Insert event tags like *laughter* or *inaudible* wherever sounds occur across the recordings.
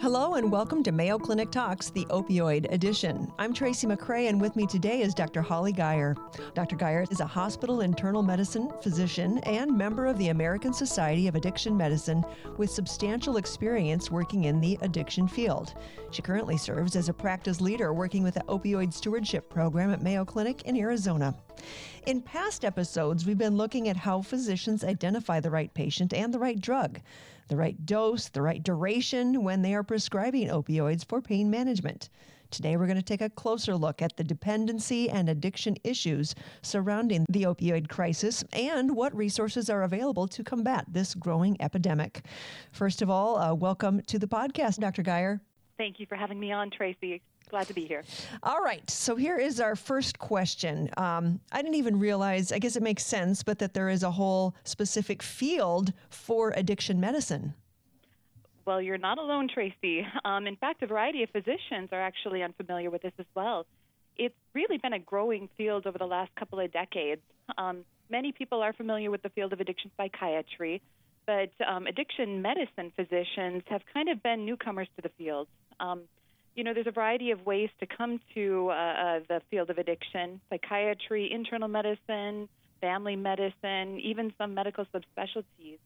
Hello and welcome to Mayo Clinic Talks, the opioid edition. I'm Tracy McCray, and with me today is Dr. Holly Geyer. Dr. Geyer is a hospital internal medicine physician and member of the American Society of Addiction Medicine with substantial experience working in the addiction field. She currently serves as a practice leader working with the Opioid Stewardship Program at Mayo Clinic in Arizona. In past episodes, we've been looking at how physicians identify the right patient and the right drug, the right dose, the right duration when they are prescribing opioids for pain management. Today, we're going to take a closer look at the dependency and addiction issues surrounding the opioid crisis and what resources are available to combat this growing epidemic. First of all, uh, welcome to the podcast, Dr. Geyer. Thank you for having me on, Tracy. Glad to be here. All right. So here is our first question. Um, I didn't even realize, I guess it makes sense, but that there is a whole specific field for addiction medicine. Well, you're not alone, Tracy. Um, in fact, a variety of physicians are actually unfamiliar with this as well. It's really been a growing field over the last couple of decades. Um, many people are familiar with the field of addiction psychiatry, but um, addiction medicine physicians have kind of been newcomers to the field. You know, there's a variety of ways to come to uh, uh, the field of addiction psychiatry, internal medicine, family medicine, even some medical subspecialties.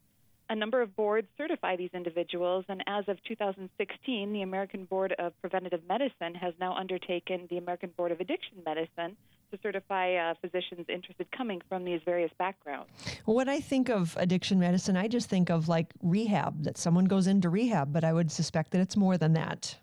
A number of boards certify these individuals, and as of 2016, the American Board of Preventative Medicine has now undertaken the American Board of Addiction Medicine to certify uh, physicians interested coming from these various backgrounds. When I think of addiction medicine, I just think of like rehab, that someone goes into rehab, but I would suspect that it's more than that.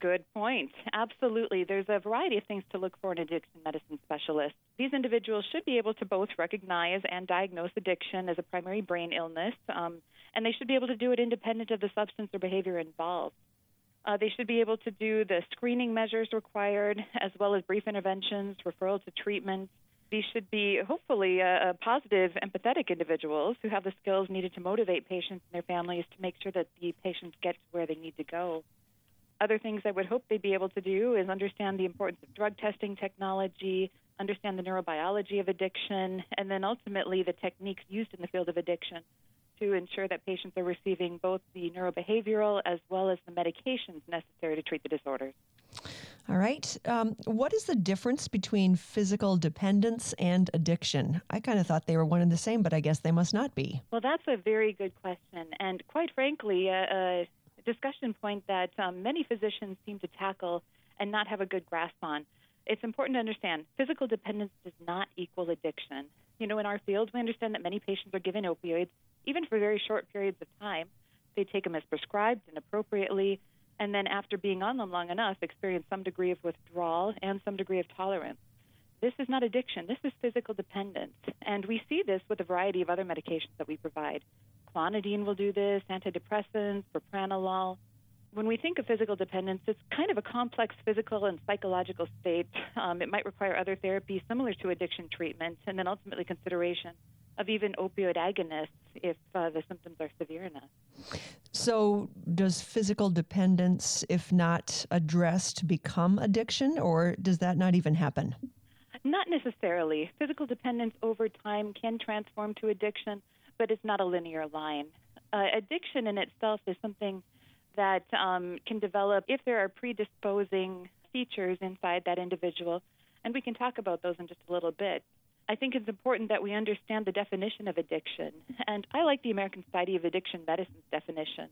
Good point. Absolutely. There's a variety of things to look for in addiction medicine specialists. These individuals should be able to both recognize and diagnose addiction as a primary brain illness, um, and they should be able to do it independent of the substance or behavior involved. Uh, they should be able to do the screening measures required, as well as brief interventions, referral to treatment. These should be hopefully uh, positive, empathetic individuals who have the skills needed to motivate patients and their families to make sure that the patients get to where they need to go. Other things I would hope they'd be able to do is understand the importance of drug testing technology, understand the neurobiology of addiction, and then ultimately the techniques used in the field of addiction to ensure that patients are receiving both the neurobehavioral as well as the medications necessary to treat the disorders. All right. Um, what is the difference between physical dependence and addiction? I kind of thought they were one and the same, but I guess they must not be. Well, that's a very good question. And quite frankly, uh, uh, discussion point that um, many physicians seem to tackle and not have a good grasp on. It's important to understand physical dependence does not equal addiction. You know, in our field, we understand that many patients are given opioids, even for very short periods of time. They take them as prescribed and appropriately, and then after being on them long enough, experience some degree of withdrawal and some degree of tolerance. This is not addiction, this is physical dependence. And we see this with a variety of other medications that we provide. Clonidine will do this, antidepressants, propranolol. When we think of physical dependence, it's kind of a complex physical and psychological state. Um, it might require other therapies similar to addiction treatment, and then ultimately consideration of even opioid agonists if uh, the symptoms are severe enough. So, does physical dependence, if not addressed, become addiction, or does that not even happen? Not necessarily. Physical dependence over time can transform to addiction, but it's not a linear line. Uh, addiction in itself is something that um, can develop if there are predisposing features inside that individual, and we can talk about those in just a little bit. I think it's important that we understand the definition of addiction, and I like the American Society of Addiction Medicine's definition.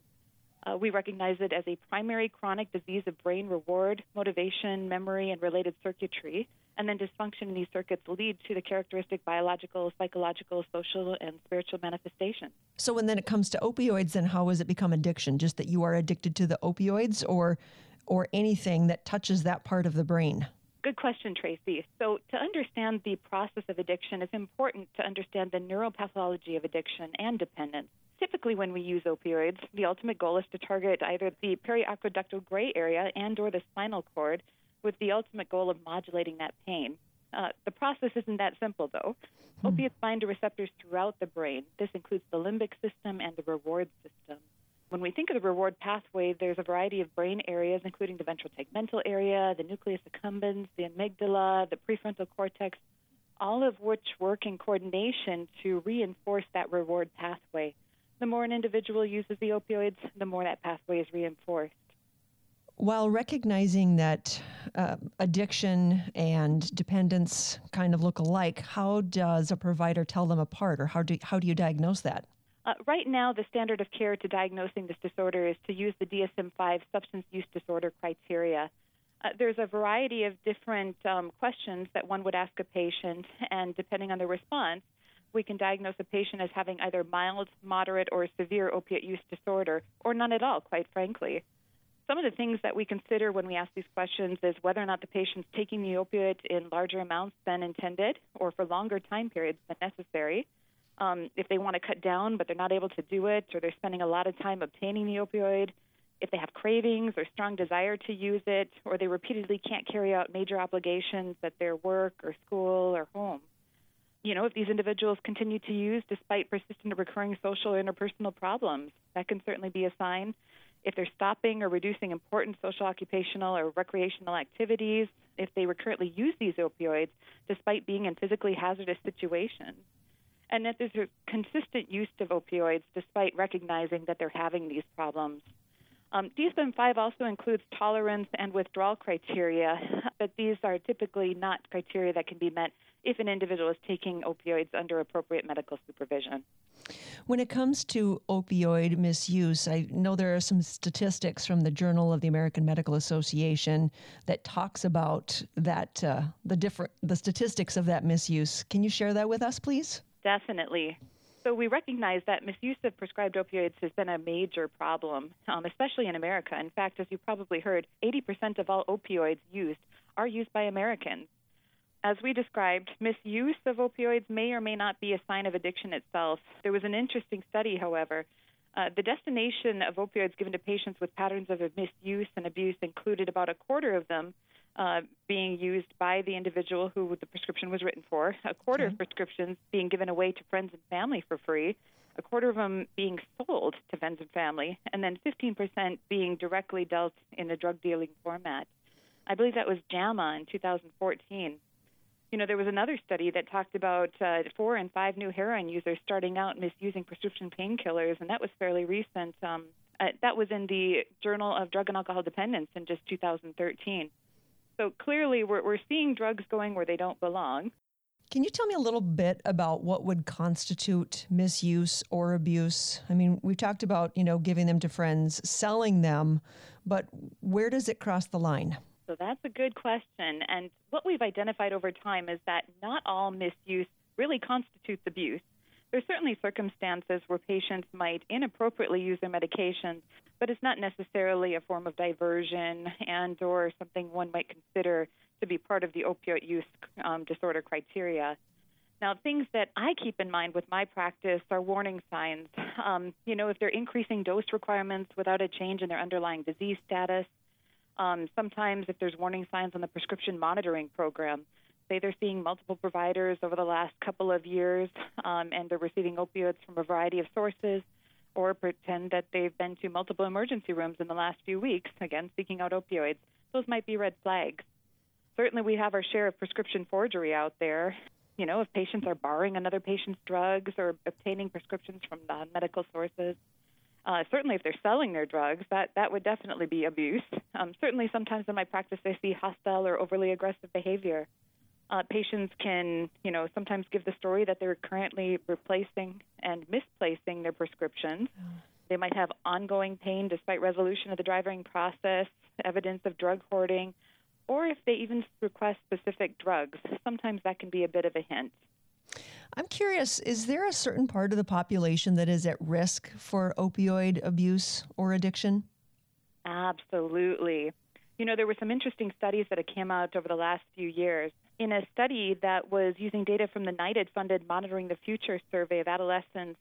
Uh, we recognize it as a primary chronic disease of brain reward, motivation, memory, and related circuitry and then dysfunction in these circuits lead to the characteristic biological, psychological, social, and spiritual manifestations. So, when then it comes to opioids, then how has it become addiction? Just that you are addicted to the opioids, or or anything that touches that part of the brain? Good question, Tracy. So, to understand the process of addiction, it's important to understand the neuropathology of addiction and dependence. Typically, when we use opioids, the ultimate goal is to target either the periaqueductal gray area and/or the spinal cord with the ultimate goal of modulating that pain. Uh, the process isn't that simple, though. Hmm. Opiates bind to receptors throughout the brain. This includes the limbic system and the reward system. When we think of the reward pathway, there's a variety of brain areas, including the ventral tegmental area, the nucleus accumbens, the amygdala, the prefrontal cortex, all of which work in coordination to reinforce that reward pathway. the more an individual uses the opioids, the more that pathway is reinforced. While recognizing that uh, addiction and dependence kind of look alike, how does a provider tell them apart, or how do, how do you diagnose that? Uh, right now, the standard of care to diagnosing this disorder is to use the DSM 5 substance use disorder criteria. Uh, there's a variety of different um, questions that one would ask a patient, and depending on the response, we can diagnose a patient as having either mild, moderate, or severe opiate use disorder, or none at all, quite frankly. Some of the things that we consider when we ask these questions is whether or not the patient's taking the opioid in larger amounts than intended or for longer time periods than necessary. Um, if they want to cut down but they're not able to do it, or they're spending a lot of time obtaining the opioid, if they have cravings or strong desire to use it, or they repeatedly can't carry out major obligations at their work or school or home. You know, if these individuals continue to use despite persistent or recurring social or interpersonal problems, that can certainly be a sign if they're stopping or reducing important social, occupational, or recreational activities, if they recurrently use these opioids despite being in physically hazardous situations, and that there's a consistent use of opioids despite recognizing that they're having these problems. Um, DSM 5 also includes tolerance and withdrawal criteria, but these are typically not criteria that can be met if an individual is taking opioids under appropriate medical supervision. When it comes to opioid misuse, I know there are some statistics from the Journal of the American Medical Association that talks about that uh, the different the statistics of that misuse. Can you share that with us, please? Definitely. So we recognize that misuse of prescribed opioids has been a major problem, um, especially in America. In fact, as you probably heard, 80% of all opioids used are used by Americans. As we described, misuse of opioids may or may not be a sign of addiction itself. There was an interesting study, however. Uh, the destination of opioids given to patients with patterns of misuse and abuse included about a quarter of them uh, being used by the individual who the prescription was written for, a quarter okay. of prescriptions being given away to friends and family for free, a quarter of them being sold to friends and family, and then 15% being directly dealt in a drug dealing format. I believe that was JAMA in 2014. You know, there was another study that talked about uh, four and five new heroin users starting out misusing prescription painkillers, and that was fairly recent. Um, uh, that was in the Journal of Drug and Alcohol Dependence in just 2013. So clearly, we're, we're seeing drugs going where they don't belong. Can you tell me a little bit about what would constitute misuse or abuse? I mean, we've talked about, you know, giving them to friends, selling them, but where does it cross the line? So that's a good question. And what we've identified over time is that not all misuse really constitutes abuse. There's certainly circumstances where patients might inappropriately use their medications, but it's not necessarily a form of diversion and or something one might consider to be part of the opioid use um, disorder criteria. Now, things that I keep in mind with my practice are warning signs. Um, you know, if they're increasing dose requirements without a change in their underlying disease status, um, sometimes if there's warning signs on the prescription monitoring program, say they're seeing multiple providers over the last couple of years um, and they're receiving opioids from a variety of sources, or pretend that they've been to multiple emergency rooms in the last few weeks, again, seeking out opioids. Those might be red flags. Certainly, we have our share of prescription forgery out there. You know, if patients are borrowing another patient's drugs or obtaining prescriptions from non medical sources. Uh, certainly, if they're selling their drugs, that, that would definitely be abuse. Um, certainly, sometimes in my practice, I see hostile or overly aggressive behavior. Uh, patients can, you know, sometimes give the story that they're currently replacing and misplacing their prescriptions. They might have ongoing pain despite resolution of the driving process, evidence of drug hoarding, or if they even request specific drugs. Sometimes that can be a bit of a hint. I'm curious, is there a certain part of the population that is at risk for opioid abuse or addiction? Absolutely. You know, there were some interesting studies that have came out over the last few years in a study that was using data from the NIDA funded Monitoring the Future survey of adolescents'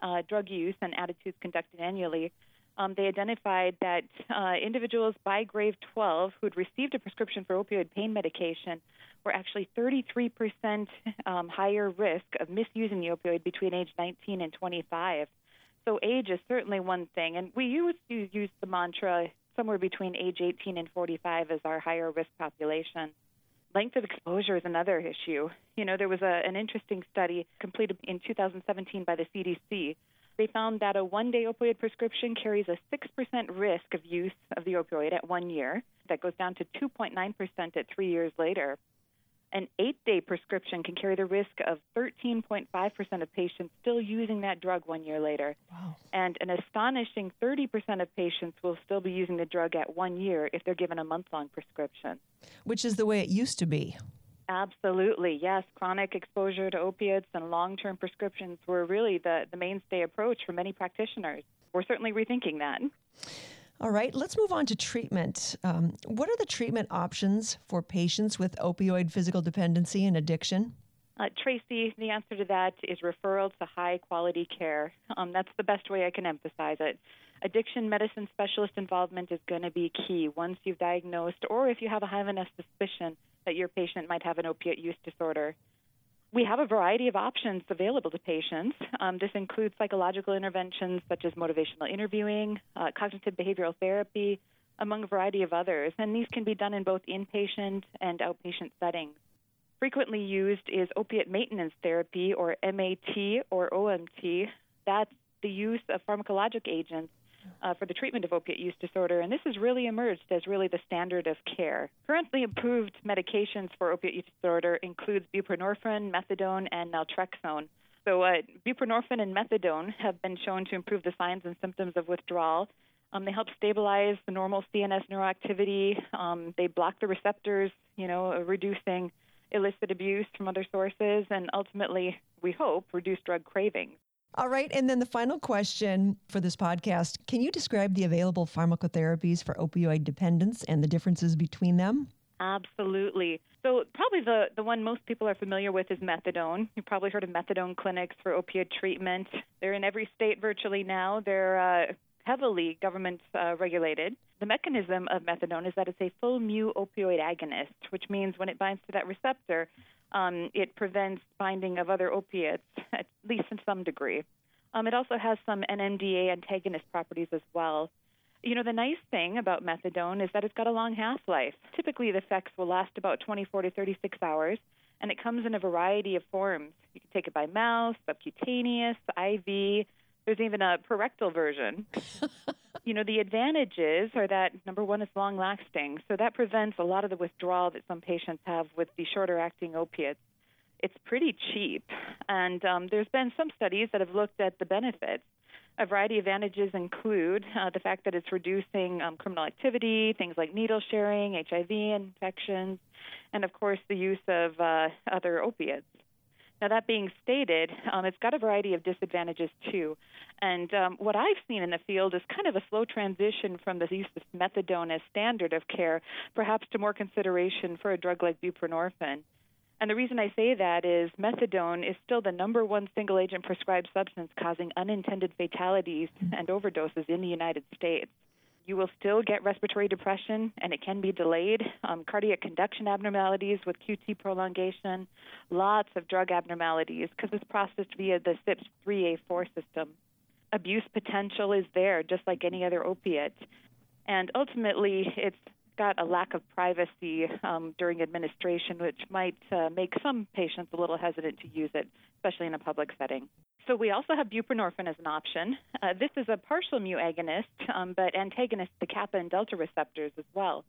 uh, drug use and attitudes conducted annually, um, they identified that uh, individuals by grade 12 who had received a prescription for opioid pain medication were actually 33% um, higher risk of misusing the opioid between age 19 and 25. So age is certainly one thing, and we used to use the mantra somewhere between age 18 and 45 as our higher risk population. Length of exposure is another issue. You know, there was a, an interesting study completed in 2017 by the CDC. They found that a one day opioid prescription carries a 6% risk of use of the opioid at one year. That goes down to 2.9% at three years later. An eight day prescription can carry the risk of 13.5% of patients still using that drug one year later. Wow. And an astonishing 30% of patients will still be using the drug at one year if they're given a month long prescription. Which is the way it used to be. Absolutely, yes. Chronic exposure to opiates and long term prescriptions were really the, the mainstay approach for many practitioners. We're certainly rethinking that. All right, let's move on to treatment. Um, what are the treatment options for patients with opioid physical dependency and addiction? Uh, Tracy, the answer to that is referral to high quality care. Um, that's the best way I can emphasize it. Addiction medicine specialist involvement is going to be key once you've diagnosed or if you have a high enough suspicion that your patient might have an opiate use disorder. We have a variety of options available to patients. Um, this includes psychological interventions such as motivational interviewing, uh, cognitive behavioral therapy, among a variety of others, and these can be done in both inpatient and outpatient settings. Frequently used is opiate maintenance therapy, or MAT or OMT. That's the use of pharmacologic agents uh, for the treatment of opiate use disorder, and this has really emerged as really the standard of care. Currently approved medications for opiate use disorder includes buprenorphine, methadone, and naltrexone. So, uh, buprenorphine and methadone have been shown to improve the signs and symptoms of withdrawal. Um, they help stabilize the normal CNS neuroactivity. Um, they block the receptors, you know, reducing illicit abuse from other sources, and ultimately, we hope, reduce drug cravings. All right. And then the final question for this podcast Can you describe the available pharmacotherapies for opioid dependence and the differences between them? Absolutely. So, probably the, the one most people are familiar with is methadone. You've probably heard of methadone clinics for opioid treatment. They're in every state virtually now. They're uh, heavily government uh, regulated. The mechanism of methadone is that it's a full mu opioid agonist, which means when it binds to that receptor, um, it prevents binding of other opiates, *laughs* at least in some degree. Um, it also has some NMDA antagonist properties as well. You know, the nice thing about methadone is that it's got a long half life. Typically, the effects will last about 24 to 36 hours, and it comes in a variety of forms. You can take it by mouth, subcutaneous, IV. There's even a parectal version. *laughs* you know, the advantages are that number one, it's long lasting. So that prevents a lot of the withdrawal that some patients have with the shorter acting opiates. It's pretty cheap. And um, there's been some studies that have looked at the benefits. A variety of advantages include uh, the fact that it's reducing um, criminal activity, things like needle sharing, HIV infections, and of course the use of uh, other opiates. Now, that being stated, um, it's got a variety of disadvantages too. And um, what I've seen in the field is kind of a slow transition from the use of methadone as standard of care, perhaps to more consideration for a drug like buprenorphine. And the reason I say that is methadone is still the number one single agent prescribed substance causing unintended fatalities and overdoses in the United States you will still get respiratory depression, and it can be delayed. Um, cardiac conduction abnormalities with QT prolongation, lots of drug abnormalities because it's processed via the CYP 3A4 system. Abuse potential is there, just like any other opiate. And ultimately, it's got a lack of privacy um, during administration, which might uh, make some patients a little hesitant to use it, especially in a public setting. So we also have buprenorphine as an option. Uh, this is a partial mu agonist, um, but antagonist the kappa and delta receptors as well.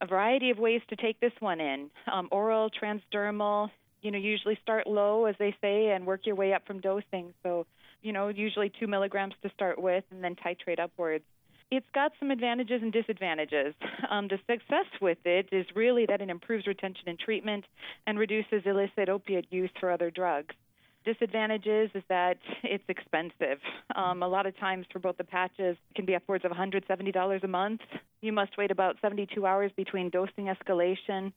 A variety of ways to take this one in: um, oral, transdermal. You know, usually start low, as they say, and work your way up from dosing. So, you know, usually two milligrams to start with, and then titrate upwards. It's got some advantages and disadvantages. Um, the success with it is really that it improves retention and treatment and reduces illicit opiate use for other drugs disadvantages is that *laughs* it's expensive. Um, a lot of times for both the patches, it can be upwards of $170 a month. You must wait about 72 hours between dosing escalation,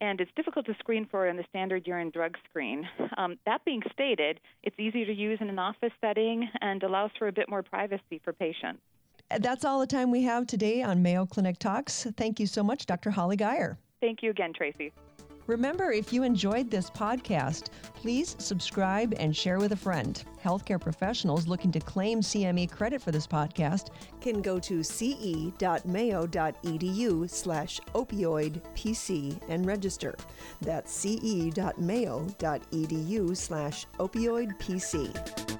and it's difficult to screen for in the standard urine drug screen. Um, that being stated, it's easier to use in an office setting and allows for a bit more privacy for patients. That's all the time we have today on Mayo Clinic Talks. Thank you so much, Dr. Holly Geyer. Thank you again, Tracy. Remember, if you enjoyed this podcast, please subscribe and share with a friend. Healthcare professionals looking to claim CME credit for this podcast can go to ce.mayo.edu slash opioidpc and register. That's ce.mayo.edu slash opioidpc.